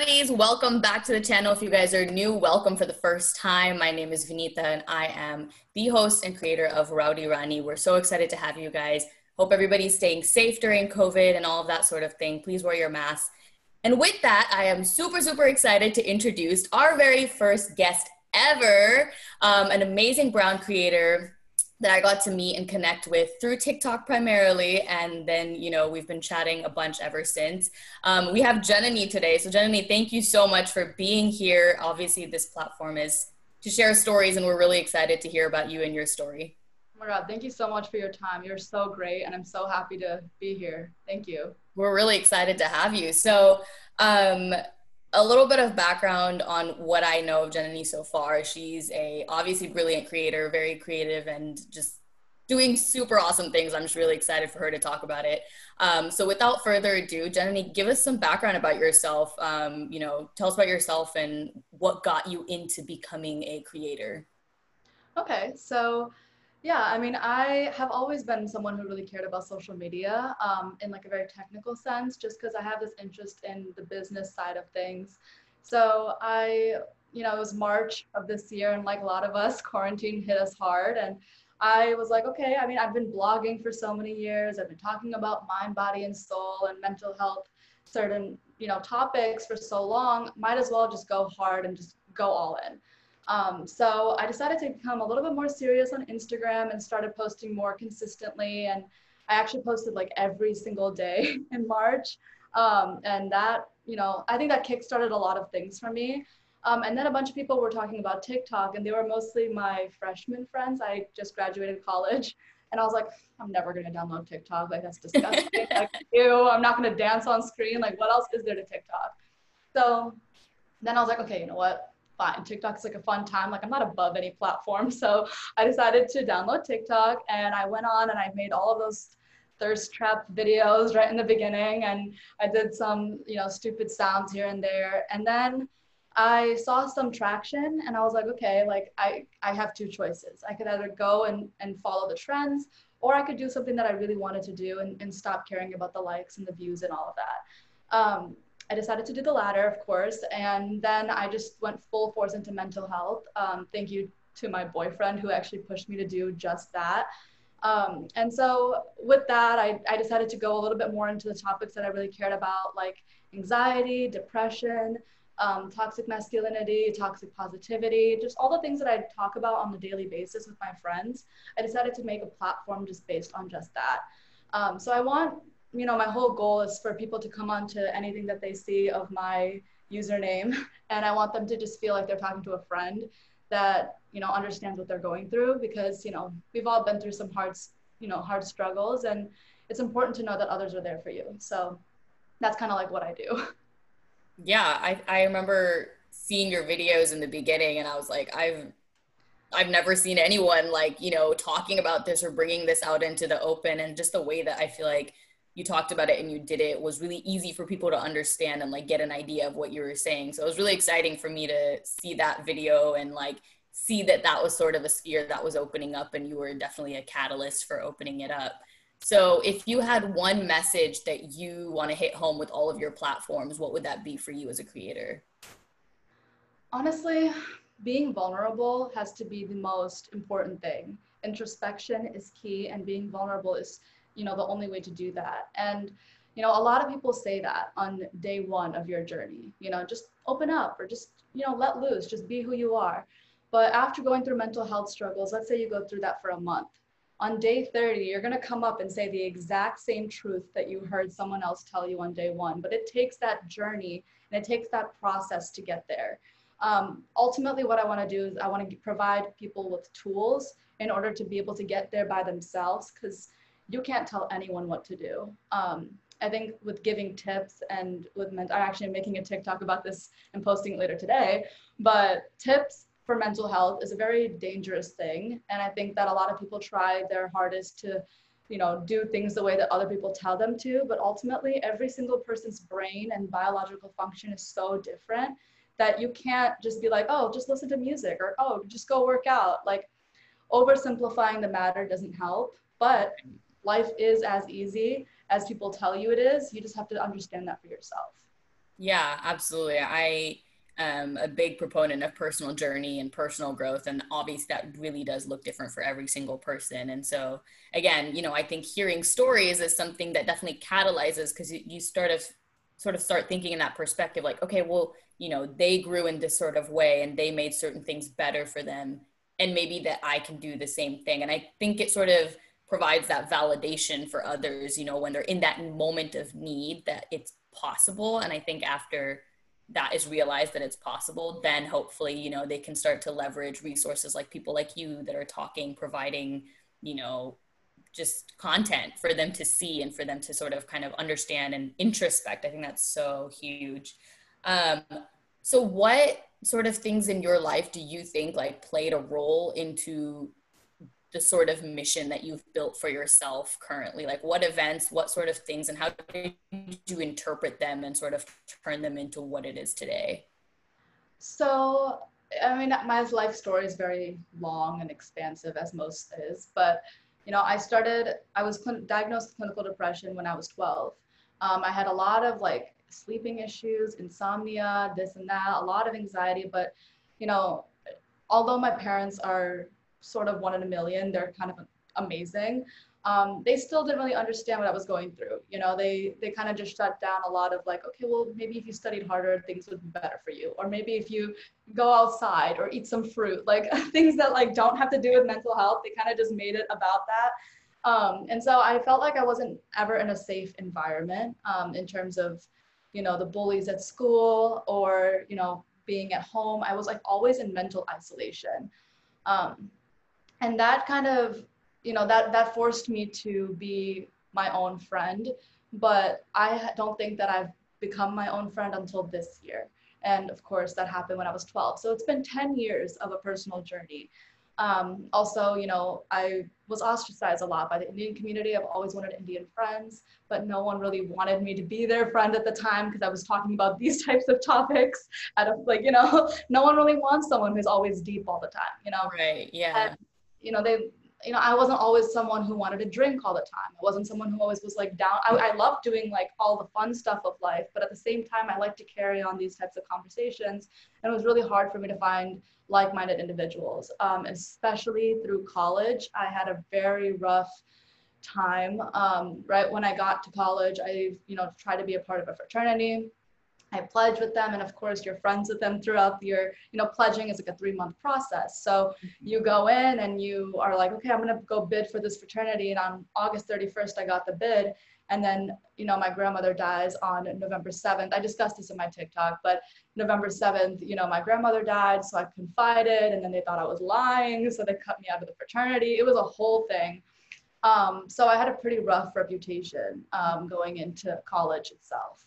buddies. Welcome back to the channel. If you guys are new, welcome for the first time. My name is Vinita and I am the host and creator of Rowdy Rani. We're so excited to have you guys. Hope everybody's staying safe during COVID and all of that sort of thing. Please wear your mask. And with that, I am super, super excited to introduce our very first guest ever, um, an amazing brown creator that I got to meet and connect with through TikTok primarily. And then, you know, we've been chatting a bunch ever since. Um, we have Janani today. So, Janani, thank you so much for being here. Obviously, this platform is to share stories, and we're really excited to hear about you and your story. Oh my God, thank you so much for your time. You're so great, and I'm so happy to be here. Thank you. We're really excited to have you. So, um, a little bit of background on what I know of Janani so far. She's a obviously brilliant creator, very creative, and just doing super awesome things. I'm just really excited for her to talk about it. Um, so without further ado, Janani, give us some background about yourself. Um, you know, tell us about yourself and what got you into becoming a creator. Okay, so yeah, I mean, I have always been someone who really cared about social media um, in like a very technical sense, just because I have this interest in the business side of things. So I, you know, it was March of this year, and like a lot of us, quarantine hit us hard. And I was like, okay, I mean, I've been blogging for so many years. I've been talking about mind, body, and soul and mental health, certain, you know, topics for so long. Might as well just go hard and just go all in. Um, so I decided to become a little bit more serious on Instagram and started posting more consistently. And I actually posted like every single day in March. Um, and that, you know, I think that kickstarted a lot of things for me. Um, and then a bunch of people were talking about TikTok, and they were mostly my freshman friends. I just graduated college, and I was like, I'm never gonna download TikTok. Like that's disgusting. like, ew, I'm not gonna dance on screen. Like, what else is there to TikTok? So then I was like, okay, you know what? Fine. TikTok's like a fun time. Like I'm not above any platform. So I decided to download TikTok and I went on and I made all of those thirst trap videos right in the beginning and I did some, you know, stupid sounds here and there. And then I saw some traction and I was like, okay, like I, I have two choices. I could either go and, and follow the trends or I could do something that I really wanted to do and, and stop caring about the likes and the views and all of that. Um, I decided to do the latter, of course, and then I just went full force into mental health. Um, thank you to my boyfriend who actually pushed me to do just that. Um, and so with that, I, I decided to go a little bit more into the topics that I really cared about, like anxiety, depression, um, toxic masculinity, toxic positivity, just all the things that I talk about on the daily basis with my friends. I decided to make a platform just based on just that. Um, so I want you know, my whole goal is for people to come on to anything that they see of my username. And I want them to just feel like they're talking to a friend that, you know, understands what they're going through because, you know, we've all been through some hard, you know, hard struggles and it's important to know that others are there for you. So that's kind of like what I do. Yeah, I, I remember seeing your videos in the beginning and I was like, I've I've never seen anyone like, you know, talking about this or bringing this out into the open and just the way that I feel like you talked about it and you did it was really easy for people to understand and like get an idea of what you were saying. So it was really exciting for me to see that video and like see that that was sort of a sphere that was opening up and you were definitely a catalyst for opening it up. So if you had one message that you want to hit home with all of your platforms, what would that be for you as a creator? Honestly, being vulnerable has to be the most important thing. Introspection is key and being vulnerable is you know the only way to do that. And you know a lot of people say that on day one of your journey you know just open up or just you know let loose just be who you are. But after going through mental health struggles let's say you go through that for a month on day 30 you're going to come up and say the exact same truth that you heard someone else tell you on day one. But it takes that journey and it takes that process to get there. Um, ultimately what i want to do is i want to provide people with tools in order to be able to get there by themselves because you can't tell anyone what to do. Um, I think with giving tips and with mental, I'm actually making a TikTok about this and posting it later today, but tips for mental health is a very dangerous thing. And I think that a lot of people try their hardest to, you know, do things the way that other people tell them to, but ultimately every single person's brain and biological function is so different that you can't just be like, oh, just listen to music or, oh, just go work out. Like oversimplifying the matter doesn't help, but life is as easy as people tell you it is. You just have to understand that for yourself. Yeah, absolutely. I am a big proponent of personal journey and personal growth. And obviously, that really does look different for every single person. And so, again, you know, I think hearing stories is something that definitely catalyzes because you start of sort of start thinking in that perspective like, okay, well, you know, they grew in this sort of way and they made certain things better for them. And maybe that I can do the same thing. And I think it sort of, provides that validation for others you know when they're in that moment of need that it's possible. And i think after that is realized that it's possible then hopefully you know they can start to leverage resources like people like you that are talking providing you know just content for them to see and for them to sort of kind of understand and introspect. I think that's so huge. Um, so what sort of things in your life do you think like played a role into the sort of mission that you've built for yourself currently? Like what events, what sort of things, and how do you interpret them and sort of turn them into what it is today? So, I mean, my life story is very long and expansive, as most is. But, you know, I started, I was cl- diagnosed with clinical depression when I was 12. Um, I had a lot of like sleeping issues, insomnia, this and that, a lot of anxiety. But, you know, although my parents are sort of one in a million. They're kind of amazing. Um, they still didn't really understand what I was going through. You know, they they kind of just shut down a lot of like, okay, well, maybe if you studied harder, things would be better for you, or maybe if you go outside or eat some fruit, like things that like don't have to do with mental health. They kind of just made it about that. Um, and so I felt like I wasn't ever in a safe environment um, in terms of, you know, the bullies at school or you know being at home. I was like always in mental isolation. Um, and that kind of you know that that forced me to be my own friend. But i don't think that i've become my own friend until this year. And of course that happened when i was 12 so it's been 10 years of a personal journey. Um, also you know i was ostracized a lot by the indian community. I've always wanted indian friends but no one really wanted me to be their friend at the time because i was talking about these types of topics. Out of like you know no one really wants someone who's always deep all the time you know? Right yeah. And you know, they, you know, I wasn't always someone who wanted to drink all the time. I wasn't someone who always was like down. I, I love doing like all the fun stuff of life, but at the same time, I like to carry on these types of conversations. And it was really hard for me to find like-minded individuals, um, especially through college. I had a very rough time. Um, right when I got to college, I, you know, tried to be a part of a fraternity. I pledge with them, and of course, you're friends with them throughout your, you know, pledging is like a three month process. So you go in and you are like, okay, I'm gonna go bid for this fraternity, and on August 31st, I got the bid, and then you know my grandmother dies on November 7th. I discussed this in my TikTok, but November 7th, you know, my grandmother died, so I confided, and then they thought I was lying, so they cut me out of the fraternity. It was a whole thing. Um, so I had a pretty rough reputation um, going into college itself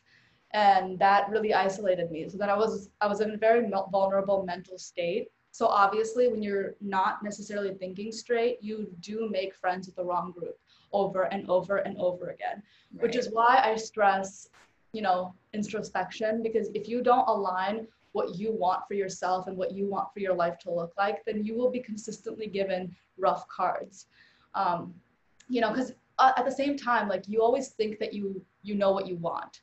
and that really isolated me. So that i was i was in a very vulnerable mental state. So obviously when you're not necessarily thinking straight you do make friends with the wrong group over and over and over again right. which is why i stress you know introspection because if you don't align what you want for yourself and what you want for your life to look like then you will be consistently given rough cards. Um, you know because uh, at the same time like you always think that you you know what you want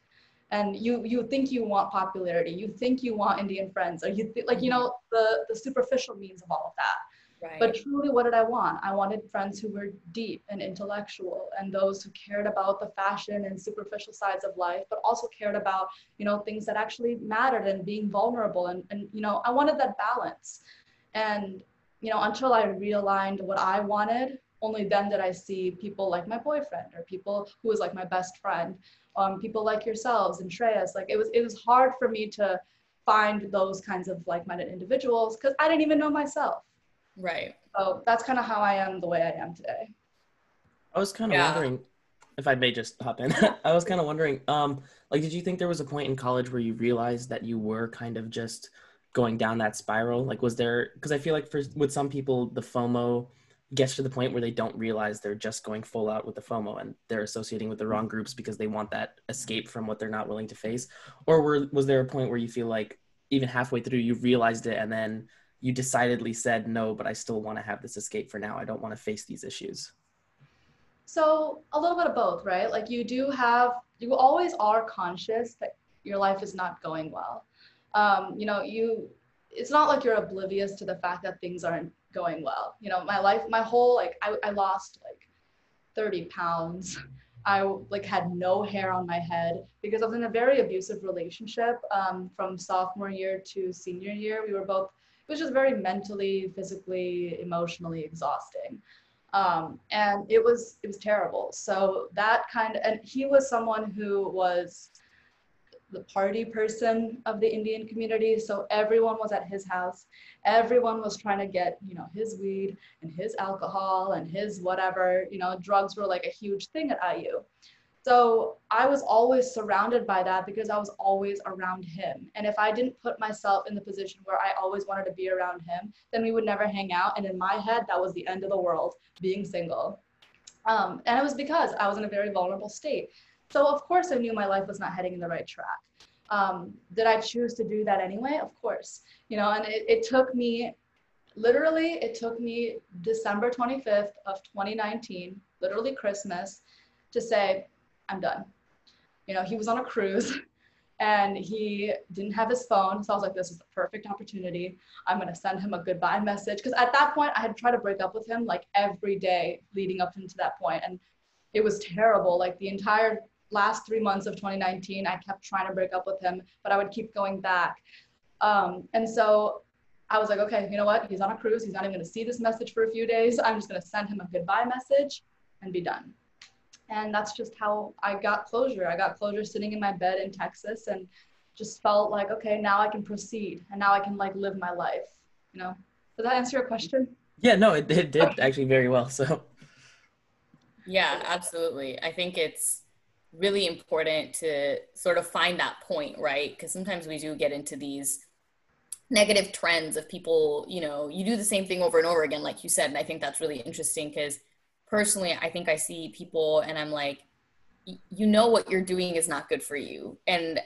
and you you think you want popularity you think you want indian friends or you th- like you know the the superficial means of all of that Right. But truly, what did I want? I wanted friends who were deep and intellectual and those who cared about the fashion and superficial sides of life, but also cared about, you know, things that actually mattered and being vulnerable. And, and you know, I wanted that balance. And, you know, until I realigned what I wanted, only then did I see people like my boyfriend or people who was like my best friend um, people like yourselves and Shreyas. Like it was it was hard for me to find those kinds of like-minded individuals because I didn't even know myself. Right. So that's kind of how I am the way I am today. I was kind of yeah. wondering if I may just hop in. I was kind of wondering, um, like, did you think there was a point in college where you realized that you were kind of just going down that spiral? Like, was there? Because I feel like for with some people, the FOMO gets to the point where they don't realize they're just going full out with the FOMO and they're associating with the wrong groups because they want that escape from what they're not willing to face? Or were, was there a point where you feel like even halfway through you realized it and then you decidedly said, no, but I still want to have this escape for now. I don't want to face these issues? So, a little bit of both, right? Like, you do have, you always are conscious that your life is not going well. Um, you know, you it's not like you're oblivious to the fact that things aren't going well. You know, my life, my whole like I, I lost like 30 pounds. I like had no hair on my head because I was in a very abusive relationship um, from sophomore year to senior year. We were both, it was just very mentally, physically, emotionally exhausting. Um, and it was, it was terrible. So that kind of, and he was someone who was the party person of the Indian community. So everyone was at his house. Everyone was trying to get, you know, his weed and his alcohol and his whatever, you know, drugs were like a huge thing at IU. So I was always surrounded by that because I was always around him. And if I didn't put myself in the position where I always wanted to be around him, then we would never hang out. And in my head, that was the end of the world, being single. Um, and it was because I was in a very vulnerable state. So of course I knew my life was not heading in the right track. Um, did I choose to do that anyway? Of course, you know, and it, it took me, literally, it took me December 25th of 2019, literally Christmas, to say, I'm done. You know, he was on a cruise and he didn't have his phone. So I was like, this is the perfect opportunity. I'm going to send him a goodbye message. Because at that point, I had tried to break up with him like every day leading up into that point, And it was terrible. Like the entire last three months of 2019, I kept trying to break up with him, but I would keep going back. Um, and so I was like, okay, you know what? He's on a cruise. He's not even going to see this message for a few days. I'm just going to send him a goodbye message and be done. And that's just how I got closure. I got closure sitting in my bed in Texas and just felt like, okay, now I can proceed and now I can like live my life. You know, does that answer your question? Yeah, no, it, it did actually very well. So, yeah, absolutely. I think it's really important to sort of find that point, right? Because sometimes we do get into these negative trends of people, you know, you do the same thing over and over again, like you said. And I think that's really interesting because personally, I think I see people and I'm like, you know, what you're doing is not good for you. And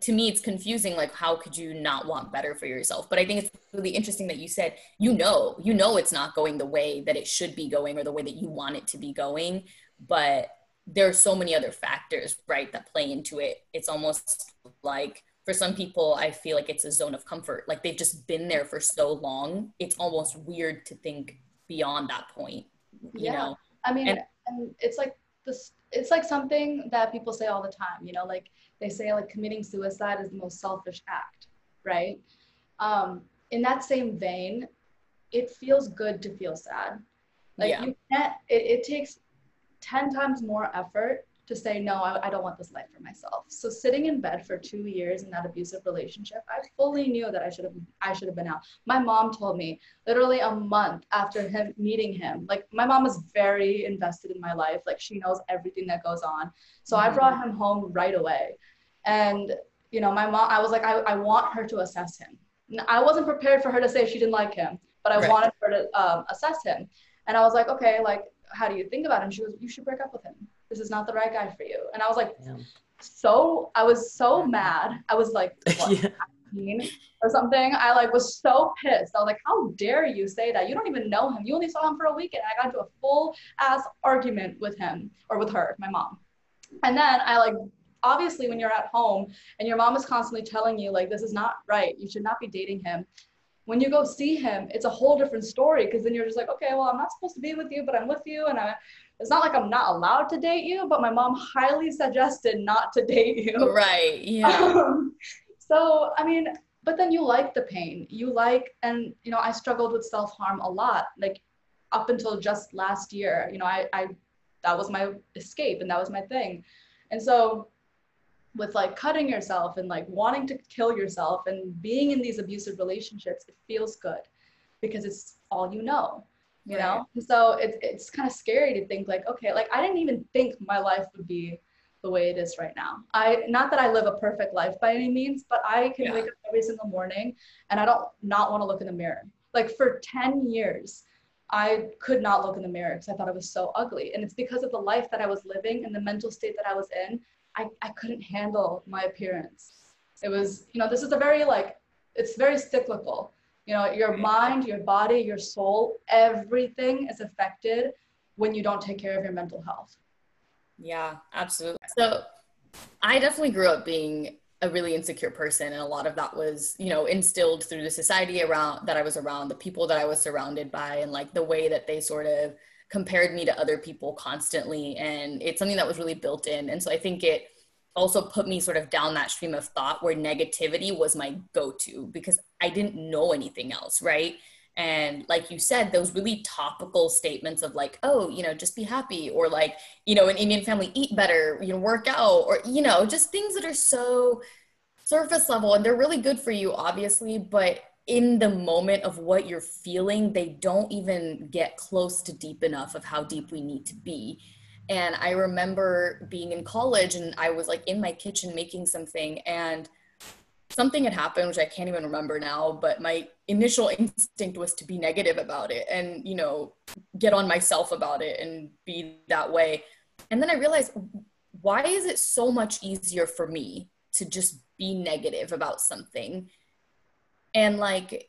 to me, it's confusing. Like, how could you not want better for yourself? But I think it's really interesting that you said, you know, you know, it's not going the way that it should be going or the way that you want it to be going. But there are so many other factors, right, that play into it. It's almost like for some people, I feel like it's a zone of comfort. Like they've just been there for so long. It's almost weird to think beyond that point. yeah. Know? I mean, and, and it's like this, it's like something that people say all the time, you know, like they say like committing suicide is the most selfish act, right? Um, in that same vein, it feels good to feel sad. Like yeah. you can't, it, it takes 10 times more effort to say no I, I, don't want this life for myself. So sitting in bed for two years in that abusive relationship i fully knew that i should have i should have been out. My mom told me literally a month after him meeting him like my mom is very invested in my life like she knows everything that goes on. So mm-hmm. i brought him home right away. And you know my mom i was like i, I want her to assess him. I wasn't prepared for her to say she didn't like him but i right. wanted her to um, assess him. And i was like okay like how do you think about him? She was, you should break up with him. This is not the right guy for you. And I was like, yeah. so, I was so mad. I was like, what, yeah. or something. I like was so pissed. I was like, how dare you say that? You don't even know him. You only saw him for a weekend. I got into a full ass argument with him or with her, my mom. And then I like obviously when you're at home and your mom is constantly telling you like this is not right you should not be dating him when you go see him, it's a whole different story because then you're just like, okay, well, I'm not supposed to be with you, but I'm with you. And I, it's not like I'm not allowed to date you, but my mom highly suggested not to date you. Right. Yeah. Um, so, I mean, but then you like the pain. You like, and, you know, I struggled with self harm a lot. Like up until just last year, you know, I, I, that was my escape and that was my thing. And so with like cutting yourself and like wanting to kill yourself and being in these abusive relationships it feels good because it's all you know you right. know so it, it's kind of scary to think like okay like i didn't even think my life would be the way it is right now i not that i live a perfect life by any means but i can yeah. wake up every single morning and i don't not want to look in the mirror like for 10 years I could not look in the mirror because I thought it was so ugly. And it's because of the life that I was living and the mental state that I was in I, I couldn't handle my appearance. It was, you know, this is a very like, it's very cyclical. You know, your mind, your body, your soul, everything is affected when you don't take care of your mental health. Yeah, absolutely. So I definitely grew up being a really insecure person and a lot of that was you know instilled through the society around that i was around the people that i was surrounded by and like the way that they sort of compared me to other people constantly and it's something that was really built in. And so i think it also put me sort of down that stream of thought where negativity was my go-to because i didn't know anything else right? And like you said those really topical statements of like oh you know just be happy or like you know an indian family eat better you know work out or you know just things that are so surface level and they're really good for you obviously but in the moment of what you're feeling they don't even get close to deep enough of how deep we need to be. And i remember being in college and i was like in my kitchen making something and something had happened which i can't even remember now but my initial instinct was to be negative about it and you know get on myself about it and be that way. And then i realized why is it so much easier for me to just be negative about something and like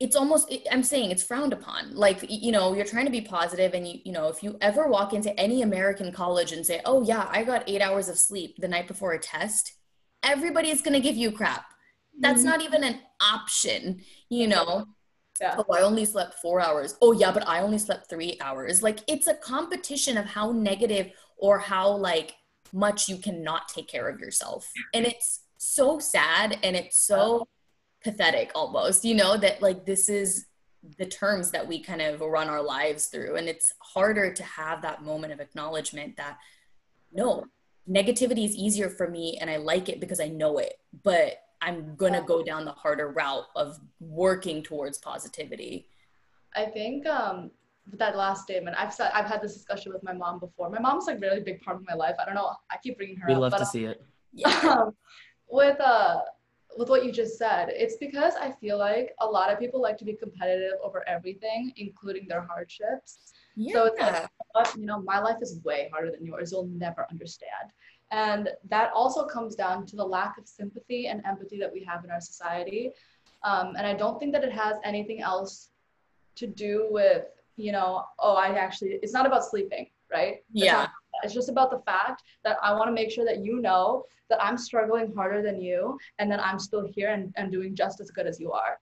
it's almost i'm saying it's frowned upon like you know you're trying to be positive and you you know if you ever walk into any american college and say oh yeah i got 8 hours of sleep the night before a test everybody is going to give you crap. That's mm-hmm. not even an option, you know? Yeah. Oh, I only slept four hours. Oh, yeah, but I only slept three hours. Like, it's a competition of how negative or how, like, much you cannot take care of yourself. And it's so sad and it's so pathetic almost, you know, that, like, this is the terms that we kind of run our lives through. And it's harder to have that moment of acknowledgement that, no, negativity is easier for me and I like it because I know it, but I'm gonna go down the harder route of working towards positivity. I think um, that last statement, I've said I've had this discussion with my mom before. My mom's like really big part of my life. I don't know. I keep bringing her. We up, love but, to see it. Yeah. Um, with uh, with what you just said, it's because I feel like a lot of people like to be competitive over everything, including their hardships. Yeah. So it's like, you know, my life is way harder than yours. You'll never understand. And that also comes down to the lack of sympathy and empathy that we have in our society. Um, and I don't think that it has anything else to do with, you know, oh, I actually, it's not about sleeping, right? It's yeah. Not, it's just about the fact that I want to make sure that you know that I'm struggling harder than you and that I'm still here and, and doing just as good as you are.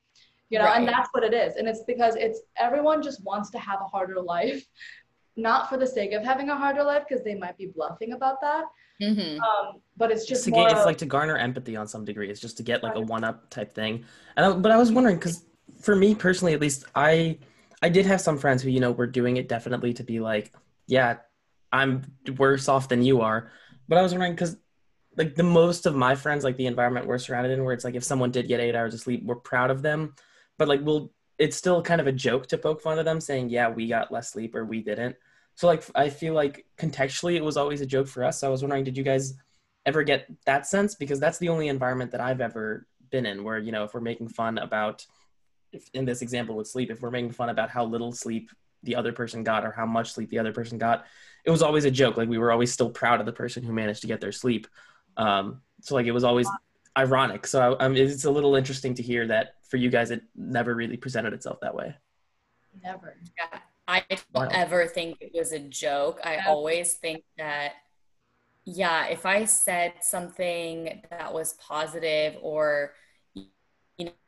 You know right. and that's what it is. And it's because it's everyone just wants to have a harder life. Not for the sake of having a harder life because they might be bluffing about that. Mm-hmm. um, but it's just to it's, it's like to garner empathy on some degree. It's just to get like a one-up type thing. And I, but i was wondering because for me personally at least i i did have some friends who you know were doing it definitely to be like yeah i'm worse off than you are. But i was wondering because like the most of my friends like the environment we're surrounded in where it's like if someone did get eight hours of sleep we're proud of them. But like we'll it's still kind of a joke to poke fun of them saying yeah we got less sleep or we didn't. So like i feel like contextually it was always a joke for us. So i was wondering did you guys ever get that sense? Because that's the only environment that i've ever been in where you know if we're making fun about if, in this example with sleep if we're making fun about how little sleep the other person got or how much sleep the other person got it was always a joke like we were always still proud of the person who managed to get their sleep um, so like it was always ironic. So um, it's a little interesting to hear that for you guys, it never really presented itself that way. Never. Yeah. I don't wow. ever think it was a joke. I yeah. always think that, yeah, if I said something that was positive or,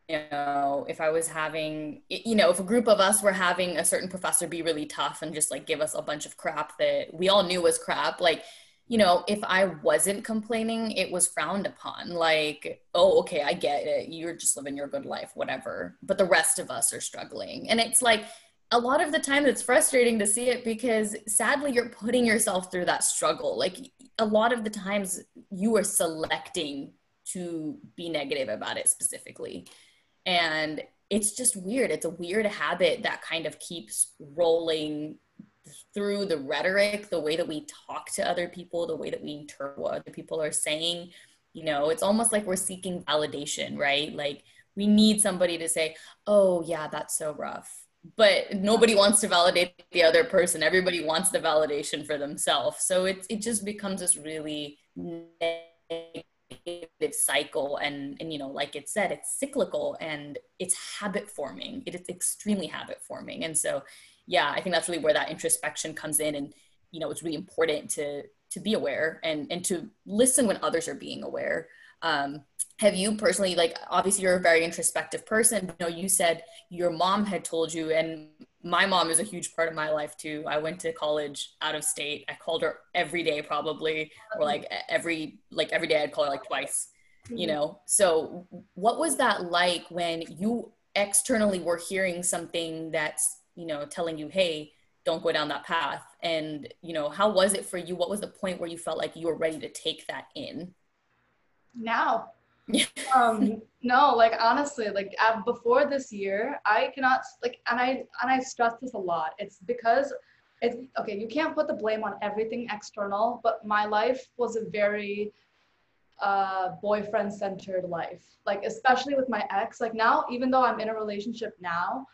you know, if I was having, you know, if a group of us were having a certain professor be really tough and just like give us a bunch of crap that we all knew was crap, like you know, if I wasn't complaining, it was frowned upon. Like, oh, okay, I get it. You're just living your good life, whatever. But the rest of us are struggling. And it's like a lot of the time it's frustrating to see it because sadly you're putting yourself through that struggle. Like a lot of the times you are selecting to be negative about it specifically. And it's just weird. It's a weird habit that kind of keeps rolling through the rhetoric, the way that we talk to other people, the way that we interpret what other people are saying, you know, it's almost like we're seeking validation, right? Like we need somebody to say, oh, yeah, that's so rough. But nobody wants to validate the other person. Everybody wants the validation for themselves. So it, it just becomes this really cycle. And, and, you know, like it said, it's cyclical and it's habit forming. It is extremely habit forming. And so yeah, I think that's really where that introspection comes in. And, you know, it's really important to, to be aware and, and to listen when others are being aware. Um, have you personally like obviously you're a very introspective person you know you said your mom had told you and my mom is a huge part of my life too. I went to college out of state. I called her every day probably or like every like every day i'd call her like twice you mm-hmm. know? So what was that like when you externally were hearing something that's you know telling you hey don't go down that path and you know how was it for you? What was the point where you felt like you were ready to take that in? Now um no like honestly like before this year i cannot like and i and i stress this a lot. It's because it's okay you can't put the blame on everything external but my life was a very uh boyfriend centered life. Like especially with my ex like now even though i'm in a relationship now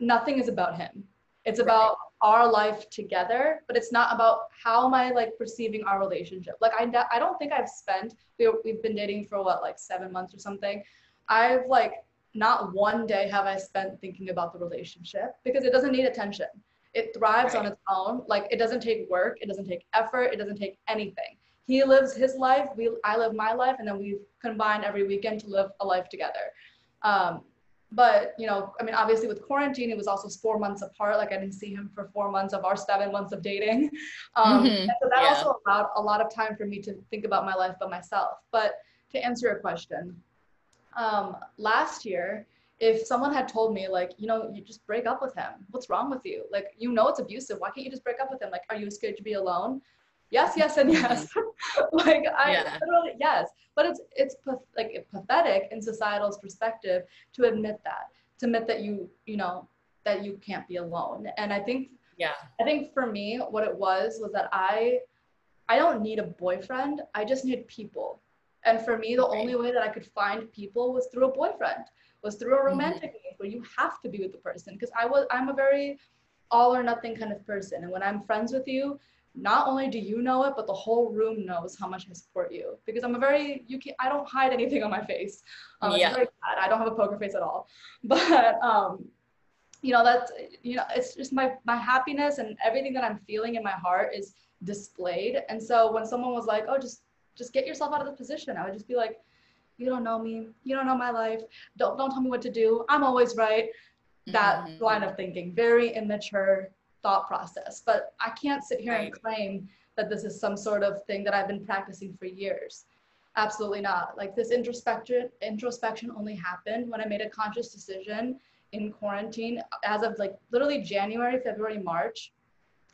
nothing is about him. It's about our life together, but it's not about how am I like perceiving our relationship. Like I, I don't think I've spent, we, we've been dating for what, like seven months or something. I've like, not one day have I spent thinking about the relationship because it doesn't need attention. It thrives right. on its own. Like it doesn't take work, it doesn't take effort, it doesn't take anything. He lives his life, we I live my life, and then we combine every weekend to live a life together. Um, but you know i mean obviously with quarantine it was also four months apart. Like i didn't see him for four months of our seven months of dating. Um, mm-hmm. so that yeah. also allowed a lot of time for me to think about my life by myself. But to answer your question um, last year if someone had told me like you know you just break up with him what's wrong with you? Like you know it's abusive. Why can't you just break up with him? Like are you scared to be alone yes yes and yes like i yeah. literally yes but it's it's like pathetic in societal's perspective to admit that to admit that you you know that you can't be alone and i think yeah i think for me what it was was that i i don't need a boyfriend i just need people and for me the right. only way that i could find people was through a boyfriend was through a mm-hmm. romantic mm-hmm. where you have to be with the person because i was i'm a very all or nothing kind of person and when i'm friends with you not only do you know it, but the whole room knows how much I support you because I'm a very you can I don't hide anything on my face. Um, yeah. I don't have a poker face at all, but um, you know that's you know it's just my my happiness and everything that I'm feeling in my heart is displayed. And so when someone was like, oh, just just get yourself out of the position, I would just be like, you don't know me, you don't know my life, don't don't tell me what to do. I'm always right. That mm-hmm. line of thinking, very immature, thought process. But I can't sit here and claim that this is some sort of thing that I've been practicing for years. Absolutely not. Like this introspection introspection only happened when I made a conscious decision in quarantine as of like literally January, February, March.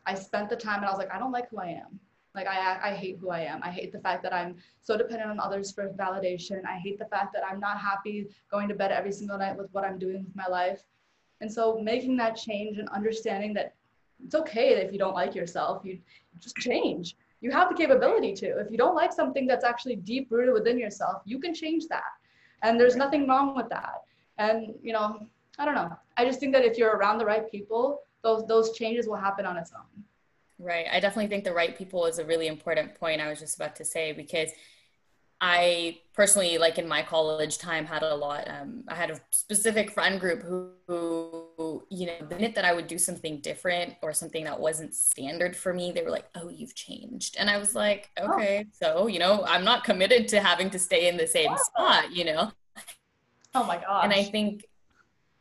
I spent the time and I was like, I don't like who I am. Like I, I hate who I am. I hate the fact that I'm so dependent on others for validation. I hate the fact that I'm not happy going to bed every single night with what I'm doing with my life. And so making that change and understanding that it's okay if you don't like yourself you just change. You have the capability to. If you don't like something that's actually deep rooted within yourself you can change that. And there's nothing wrong with that. And you know i don't know. I just think that if you're around the right people those those changes will happen on its own. Right. I definitely think the right people is a really important point i was just about to say because I personally, like in my college time, had a lot. Um, I had a specific friend group who, who, you know, the minute that I would do something different or something that wasn't standard for me, they were like, "Oh, you've changed," and I was like, oh. "Okay, oh. so you know, I'm not committed to having to stay in the same wow. spot," you know. Oh my god! And I think,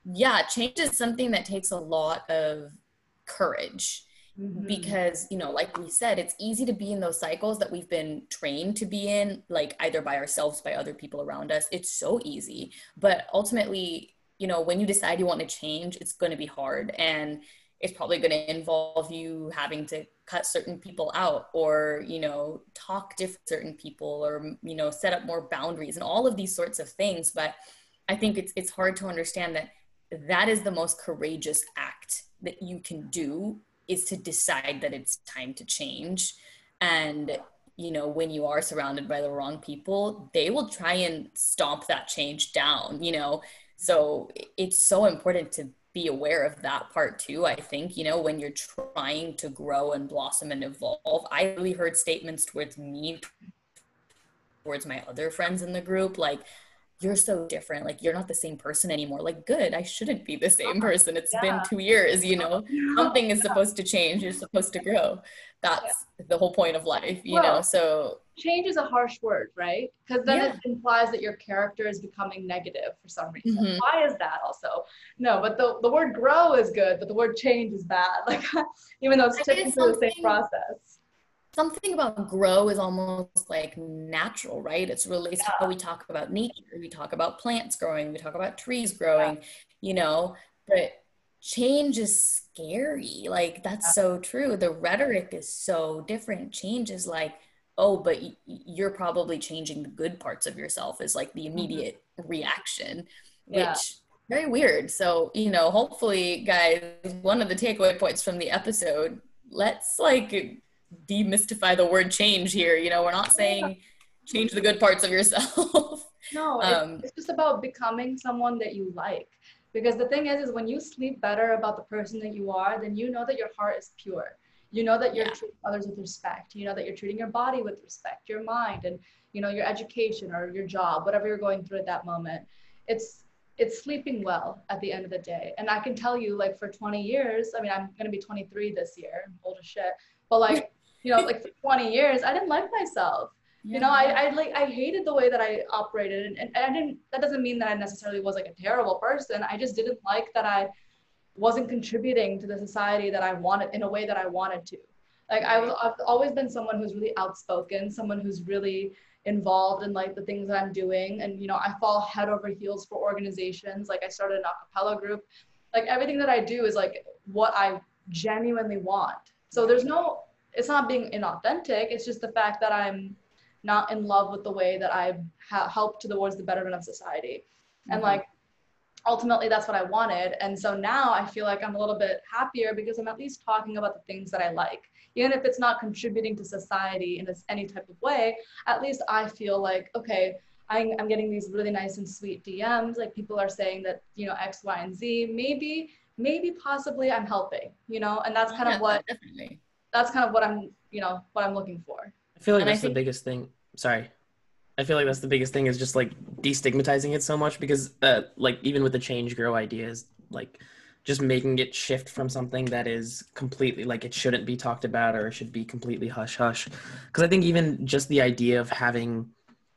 yeah, change is something that takes a lot of courage Mm-hmm. because you know like we said it's easy to be in those cycles that we've been trained to be in like either by ourselves by other people around us it's so easy but ultimately you know when you decide you want to change it's going to be hard and it's probably going to involve you having to cut certain people out or you know talk to certain people or you know set up more boundaries and all of these sorts of things. But i think it's it's hard to understand that that is the most courageous act that you can do is to decide that it's time to change. And you know when you are surrounded by the wrong people they will try and stomp that change down you know so it's so important to be aware of that part too i think you know when you're trying to grow and blossom and evolve. I really heard statements towards me towards my other friends in the group like you're so different. Like you're not the same person anymore. Like good i shouldn't be the same uh-huh. person. It's yeah. been two years you know? Something is supposed to change. You're supposed to grow. That's yeah. the whole point of life you well, know so change is a harsh word, right? Because then yeah. it implies that your character is becoming negative for some reason. Mm-hmm. Why is that also? No, but the, the word grow is good, but the word change is bad. Like even though it's technically the same process. Something about grow is almost like natural, right? It's related yeah. to how we talk about nature. We talk about plants growing, we talk about trees growing, yeah. you know, but change is scary. Like that's so true. The rhetoric is so different. Change is like, oh but you're probably changing the good parts of yourself is like the mm-hmm. immediate reaction yeah. which very weird. So you know hopefully guys one of the takeaway points from the episode let's like demystify the word change here. You know we're not saying change the good parts of yourself. No um, it's just about becoming someone that you like. Because the thing is is when you sleep better about the person that you are then you know that your heart is pure you know that you're yeah. treating others with respect. You know that you're treating your body with respect your mind and you know your education or your job whatever you're going through at that moment. It's it's sleeping well at the end of the day. And i can tell you like for 20 years i mean i'm going to be 23 this year i'm old as shit but like you know like for 20 years i didn't like myself. Yeah. you know I, I like i hated the way that i operated and, and i didn't that doesn't mean that i necessarily was like a terrible person. I just didn't like that i wasn't contributing to the society that I wanted in a way that I wanted to. Like I was, I've always been someone who's really outspoken, someone who's really involved in like the things that I'm doing. And, you know, I fall head over heels for organizations. Like I started an acapella group. Like everything that I do is like what I genuinely want. So there's no, it's not being inauthentic. It's just the fact that I'm not in love with the way that I ha- help towards the betterment of society. Mm-hmm. And like ultimately that's what I wanted. And so now I feel like I'm a little bit happier because I'm at least talking about the things that I like. Even if it's not contributing to society in this, any type of way, at least I feel like, okay, I'm, I'm getting these really nice and sweet DMs. Like people are saying that, you know, X, Y, and Z, maybe, maybe possibly I'm helping, you know, and that's kind yeah, of what, definitely. that's kind of what I'm, you know, what I'm looking for. I feel like and that's think, the biggest thing. Sorry. I feel like that's the biggest thing is just like destigmatizing it so much because uh, like even with the change grow ideas like just making it shift from something that is completely like it shouldn't be talked about or it should be completely hush hush because I think even just the idea of having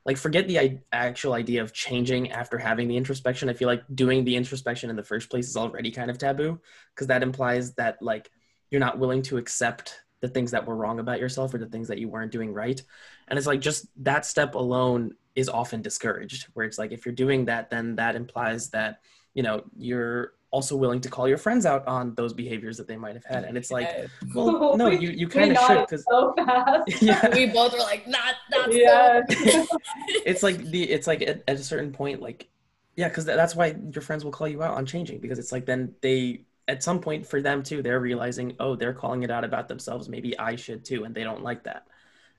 like forget the actual idea of changing after having the introspection. I feel like doing the introspection in the first place is already kind of taboo because that implies that like you're not willing to accept the things that were wrong about yourself or the things that you weren't doing right. And it's like just that step alone is often discouraged where it's like if you're doing that then that implies that you know you're also willing to call your friends out on those behaviors that they might have had. And it's like well no you, you kind of should because so yeah. We both were like not not yeah. So. it's like the it's like at, at a certain point like yeah because that's why your friends will call you out on changing because it's like then they at some point for them too they're realizing oh they're calling it out about themselves. Maybe i should too and they don't like that.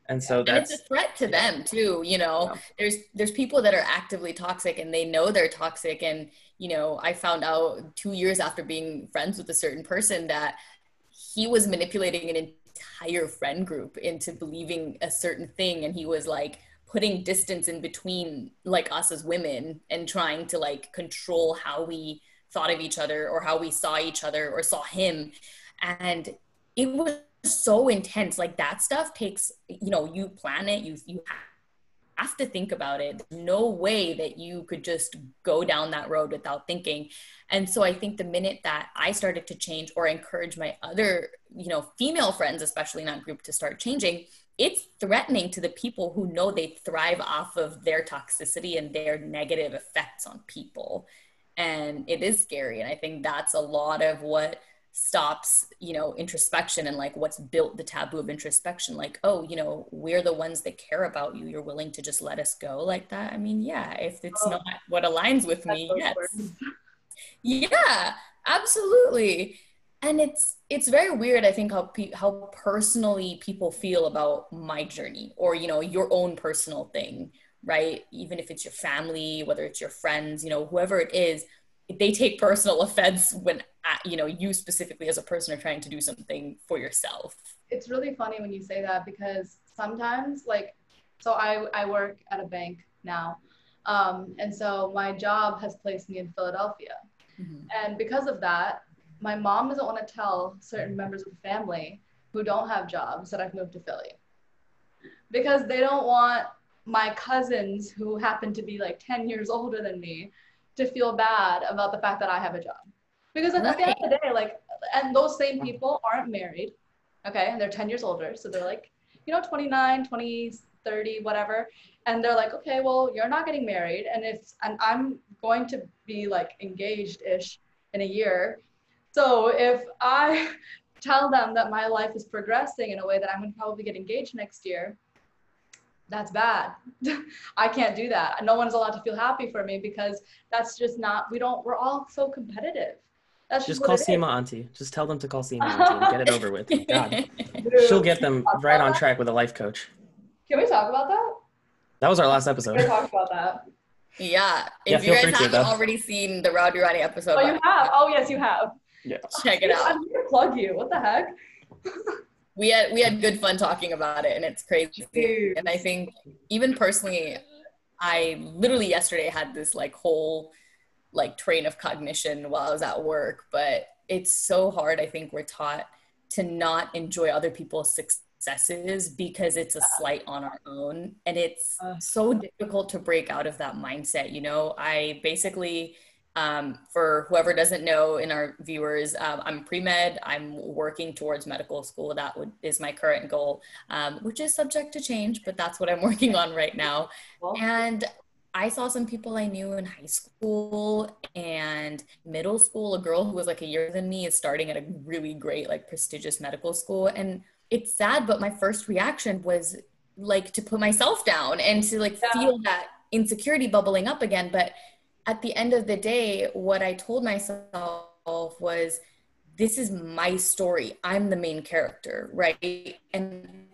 And so that's and it's a threat to them too you know? Yeah. there's there's people that are actively toxic and they know they're toxic. And you know i found out two years after being friends with a certain person that he was manipulating an entire friend group into believing a certain thing. And he was like putting distance in between like us as women and trying to like control how we thought of each other or how we saw each other or saw him. And it was so intense. Like that stuff takes you know you plan it. You you have to think about it. There's no way that you could just go down that road without thinking. And so i think the minute that i started to change or encourage my other you know female friends especially in that group to start changing it's threatening to the people who know they thrive off of their toxicity and their negative effects on people and it is scary and i think that's a lot of what stops you know introspection and like what's built the taboo of introspection. Like oh you know we're the ones that care about you. You're willing to just let us go like that. I mean yeah if it's oh, not what aligns with me yes. yeah absolutely. And it's it's very weird i think how pe- how personally people feel about my journey or you know your own personal thing right? Even if it's your family whether it's your friends you know whoever it is they take personal offense when you know you specifically as a person are trying to do something for yourself. It's really funny when you say that because sometimes like so i i work at a bank now um, and so my job has placed me in philadelphia. Mm-hmm. and because of that my mom doesn't want to tell certain members of the family who don't have jobs that i've moved to philly because they don't want my cousins who happen to be like 10 years older than me to feel bad about the fact that I have a job. Because at, right. the end of the day, like, and those same people aren't married, okay? And they're 10 years older. So they're like, you know, 29, 20, 30, whatever. And they're like, okay, well, you're not getting married. And if, and I'm going to be like engaged ish in a year. So if I tell them that my life is progressing in a way that I'm going to probably get engaged next year, that's bad. I can't do that. No one's allowed to feel happy for me because that's just not, we don't, we're all so competitive. That's just, just call Seema auntie. Just tell them to call Seema auntie and get it over with. God. She'll get them right on track with a life coach. Can we talk about that? That was our last episode. We talk about that. Yeah. If yeah, you guys haven't already seen the Rowdy Rani episode. Oh, you have? Oh, yes, you have. Yeah. Check it out. I'm going to plug you. What the heck? we had we had good fun talking about it and it's crazy. And i think even personally i literally yesterday had this like whole like train of cognition while i was at work but it's so hard i think we're taught to not enjoy other people's successes because it's a slight on our own and it's so difficult to break out of that mindset you know? I basically um, for whoever doesn't know in our viewers, um, I'm pre-med. I'm working towards medical school. That would, is my current goal, um, which is subject to change, but that's what I'm working on right now. And I saw some people I knew in high school and middle school. A girl who was like a year than me is starting at a really great, like prestigious medical school. And it's sad, but my first reaction was like to put myself down and to like yeah. feel that insecurity bubbling up again. But at the end of the day, what I told myself was, this is my story. I'm the main character, right? And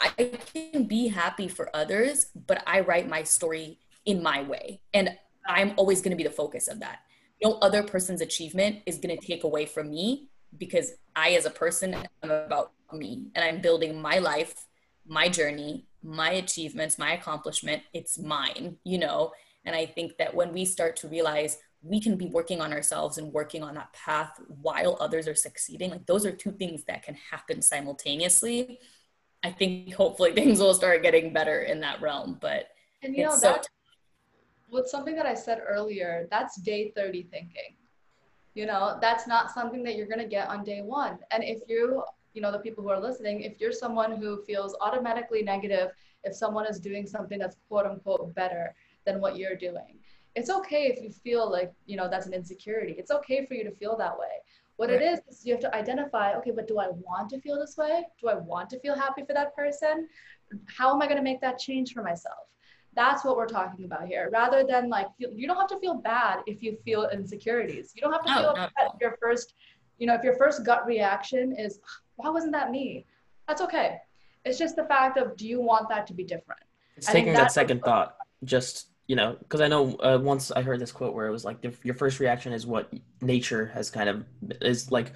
I can be happy for others, but I write my story in my way. And I'm always going to be the focus of that. No other person's achievement is going to take away from me because I, as a person, am about me and I'm building my life, my journey, my achievements, my accomplishment. It's mine, you know? And I think that when we start to realize we can be working on ourselves and working on that path while others are succeeding, like those are two things that can happen simultaneously. I think hopefully things will start getting better in that realm. But and you know so that with something that I said earlier, that's day 30 thinking. You know, that's not something that you're gonna get on day one. And if you, you know, the people who are listening, if you're someone who feels automatically negative if someone is doing something that's quote unquote better, than what you're doing. It's okay if you feel like, you know, that's an insecurity. It's okay for you to feel that way. What right. it is, is you have to identify, okay, but do I want to feel this way? Do I want to feel happy for that person? How am I going to make that change for myself? That's what we're talking about here. Rather than like, you don't have to feel bad if you feel insecurities. You don't have to no, feel no. that your first, you know, if your first gut reaction is, why wasn't that me? That's okay. It's just the fact of, do you want that to be different? It's taking that second thought. Just you know, because I know uh, once I heard this quote where it was like the, your first reaction is what nature has kind of is like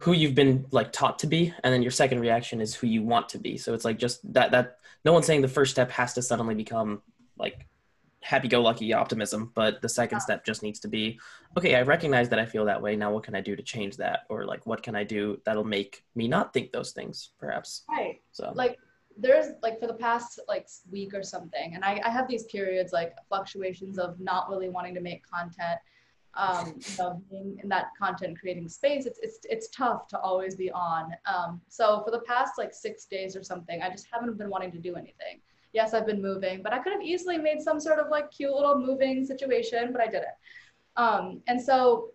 who you've been like taught to be, and then your second reaction is who you want to be. So it's like just that that no one's saying the first step has to suddenly become like happy-go-lucky optimism, but the second step just needs to be okay. I recognize that I feel that way. Now, what can I do to change that, or like what can I do that'll make me not think those things, perhaps? Right. So like there's like for the past like week or something and I, I have these periods like fluctuations of not really wanting to make content um, you know, being in that content creating space, it's, it's, it's tough to always be on. Um, so for the past like six days or something, I just haven't been wanting to do anything. Yes, I've been moving, but I could have easily made some sort of like cute little moving situation, but I didn't. Um, and so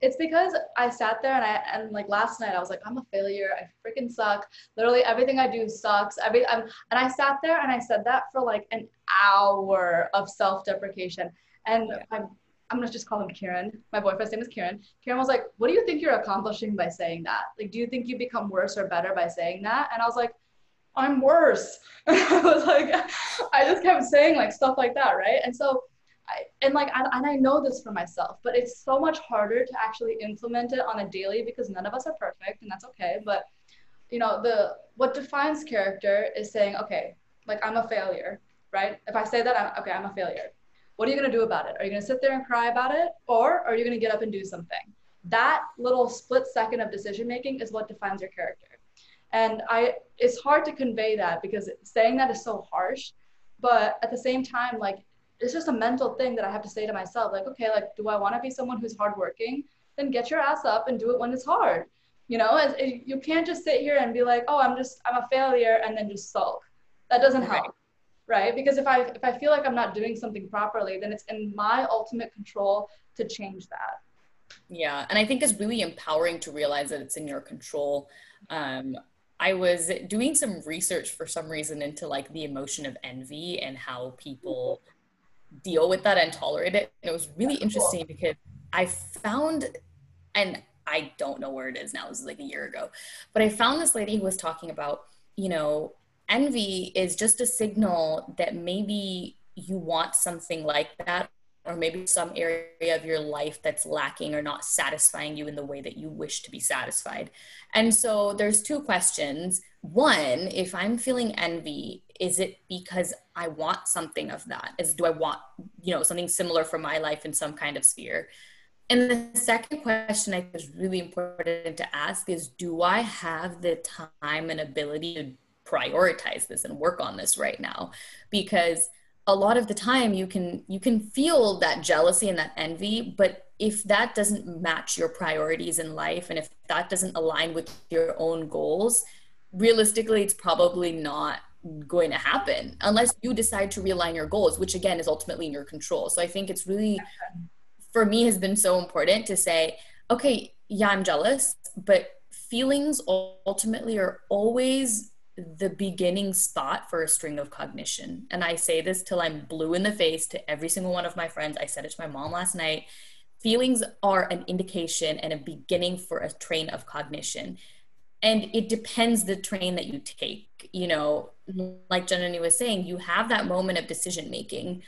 it's because I sat there and I and like last night I was like I'm a failure. I freaking suck. Literally everything I do sucks. Every I'm, and I sat there and I said that for like an hour of self-deprecation. And yeah. I'm I'm gonna just call him Kieran. My boyfriend's name is Kieran. Kieran was like, "What do you think you're accomplishing by saying that? Like, do you think you become worse or better by saying that?" And I was like, "I'm worse." And I was like, I just kept saying like stuff like that, right? And so I, and like and, and I know this for myself, but it's so much harder to actually implement it on a daily because none of us are perfect, and that's okay. But you know, the what defines character is saying, okay, like I'm a failure, right? If I say that, I'm okay, I'm a failure. What are you gonna do about it? Are you gonna sit there and cry about it, or are you gonna get up and do something? That little split second of decision making is what defines your character. And I it's hard to convey that because saying that is so harsh. But at the same time, like it's just a mental thing that I have to say to myself, like, okay, like, do I want to be someone who's hardworking? Then get your ass up and do it when it's hard. You know, it, it, you can't just sit here and be like, oh, I'm just, I'm a failure, and then just sulk. That doesn't help, right? right? Because if I if I feel like I'm not doing something properly, then it's in my ultimate control to change that. Yeah, and I think it's really empowering to realize that it's in your control. Um, I was doing some research for some reason into like the emotion of envy and how people deal with that and tolerate it. And it was really interesting because I found, and I don't know where it is now, this is like a year ago, but I found this lady who was talking about, you know, envy is just a signal that maybe you want something like that or maybe some area of your life that's lacking or not satisfying you in the way that you wish to be satisfied. And so there's two questions. One, if I'm feeling envy, is it because I want something of that? Is do I want, you know, something similar for my life in some kind of sphere? And the second question I think is really important to ask is do I have the time and ability to prioritize this and work on this right now? Because a lot of the time you can you can feel that jealousy and that envy but if that doesn't match your priorities in life and if that doesn't align with your own goals realistically it's probably not going to happen unless you decide to realign your goals which again is ultimately in your control so i think it's really for me has been so important to say okay yeah i'm jealous but feelings ultimately are always the beginning spot for a string of cognition. And I say this till I'm blue in the face to every single one of my friends. I said it to my mom last night. Feelings are an indication and a beginning for a train of cognition. And it depends the train that you take. You know, like Janani was saying, you have that moment of decision making.